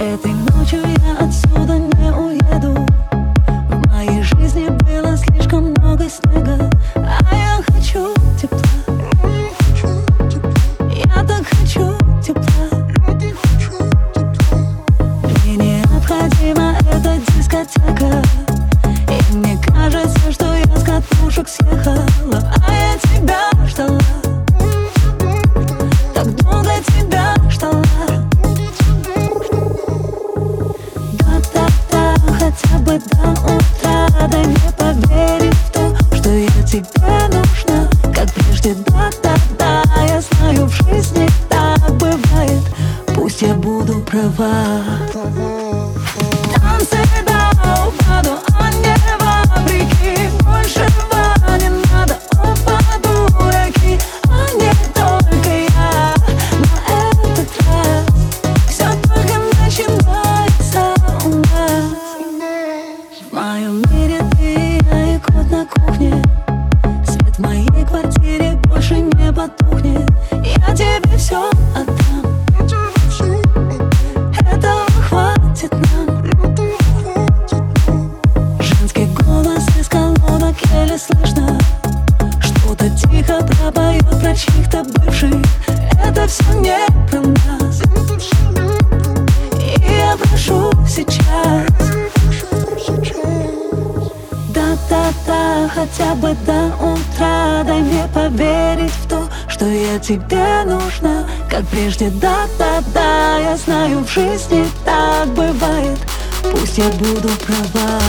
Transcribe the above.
Everything. Бы до утра Дай мне поверить в то, что я тебе нужна. Как прежде, да-да-да Я знаю, в жизни так бывает. Пусть я буду права. Танцы до упаду, а не еле слышно. Что-то тихо пропоет про чьих-то бывших. Это все не про нас. И я прошу сейчас. Да-да-да, хотя бы до утра. Дай мне поверить в то, что я тебе нужна. Как прежде, да-да-да Я знаю, в жизни так бывает. Пусть я буду права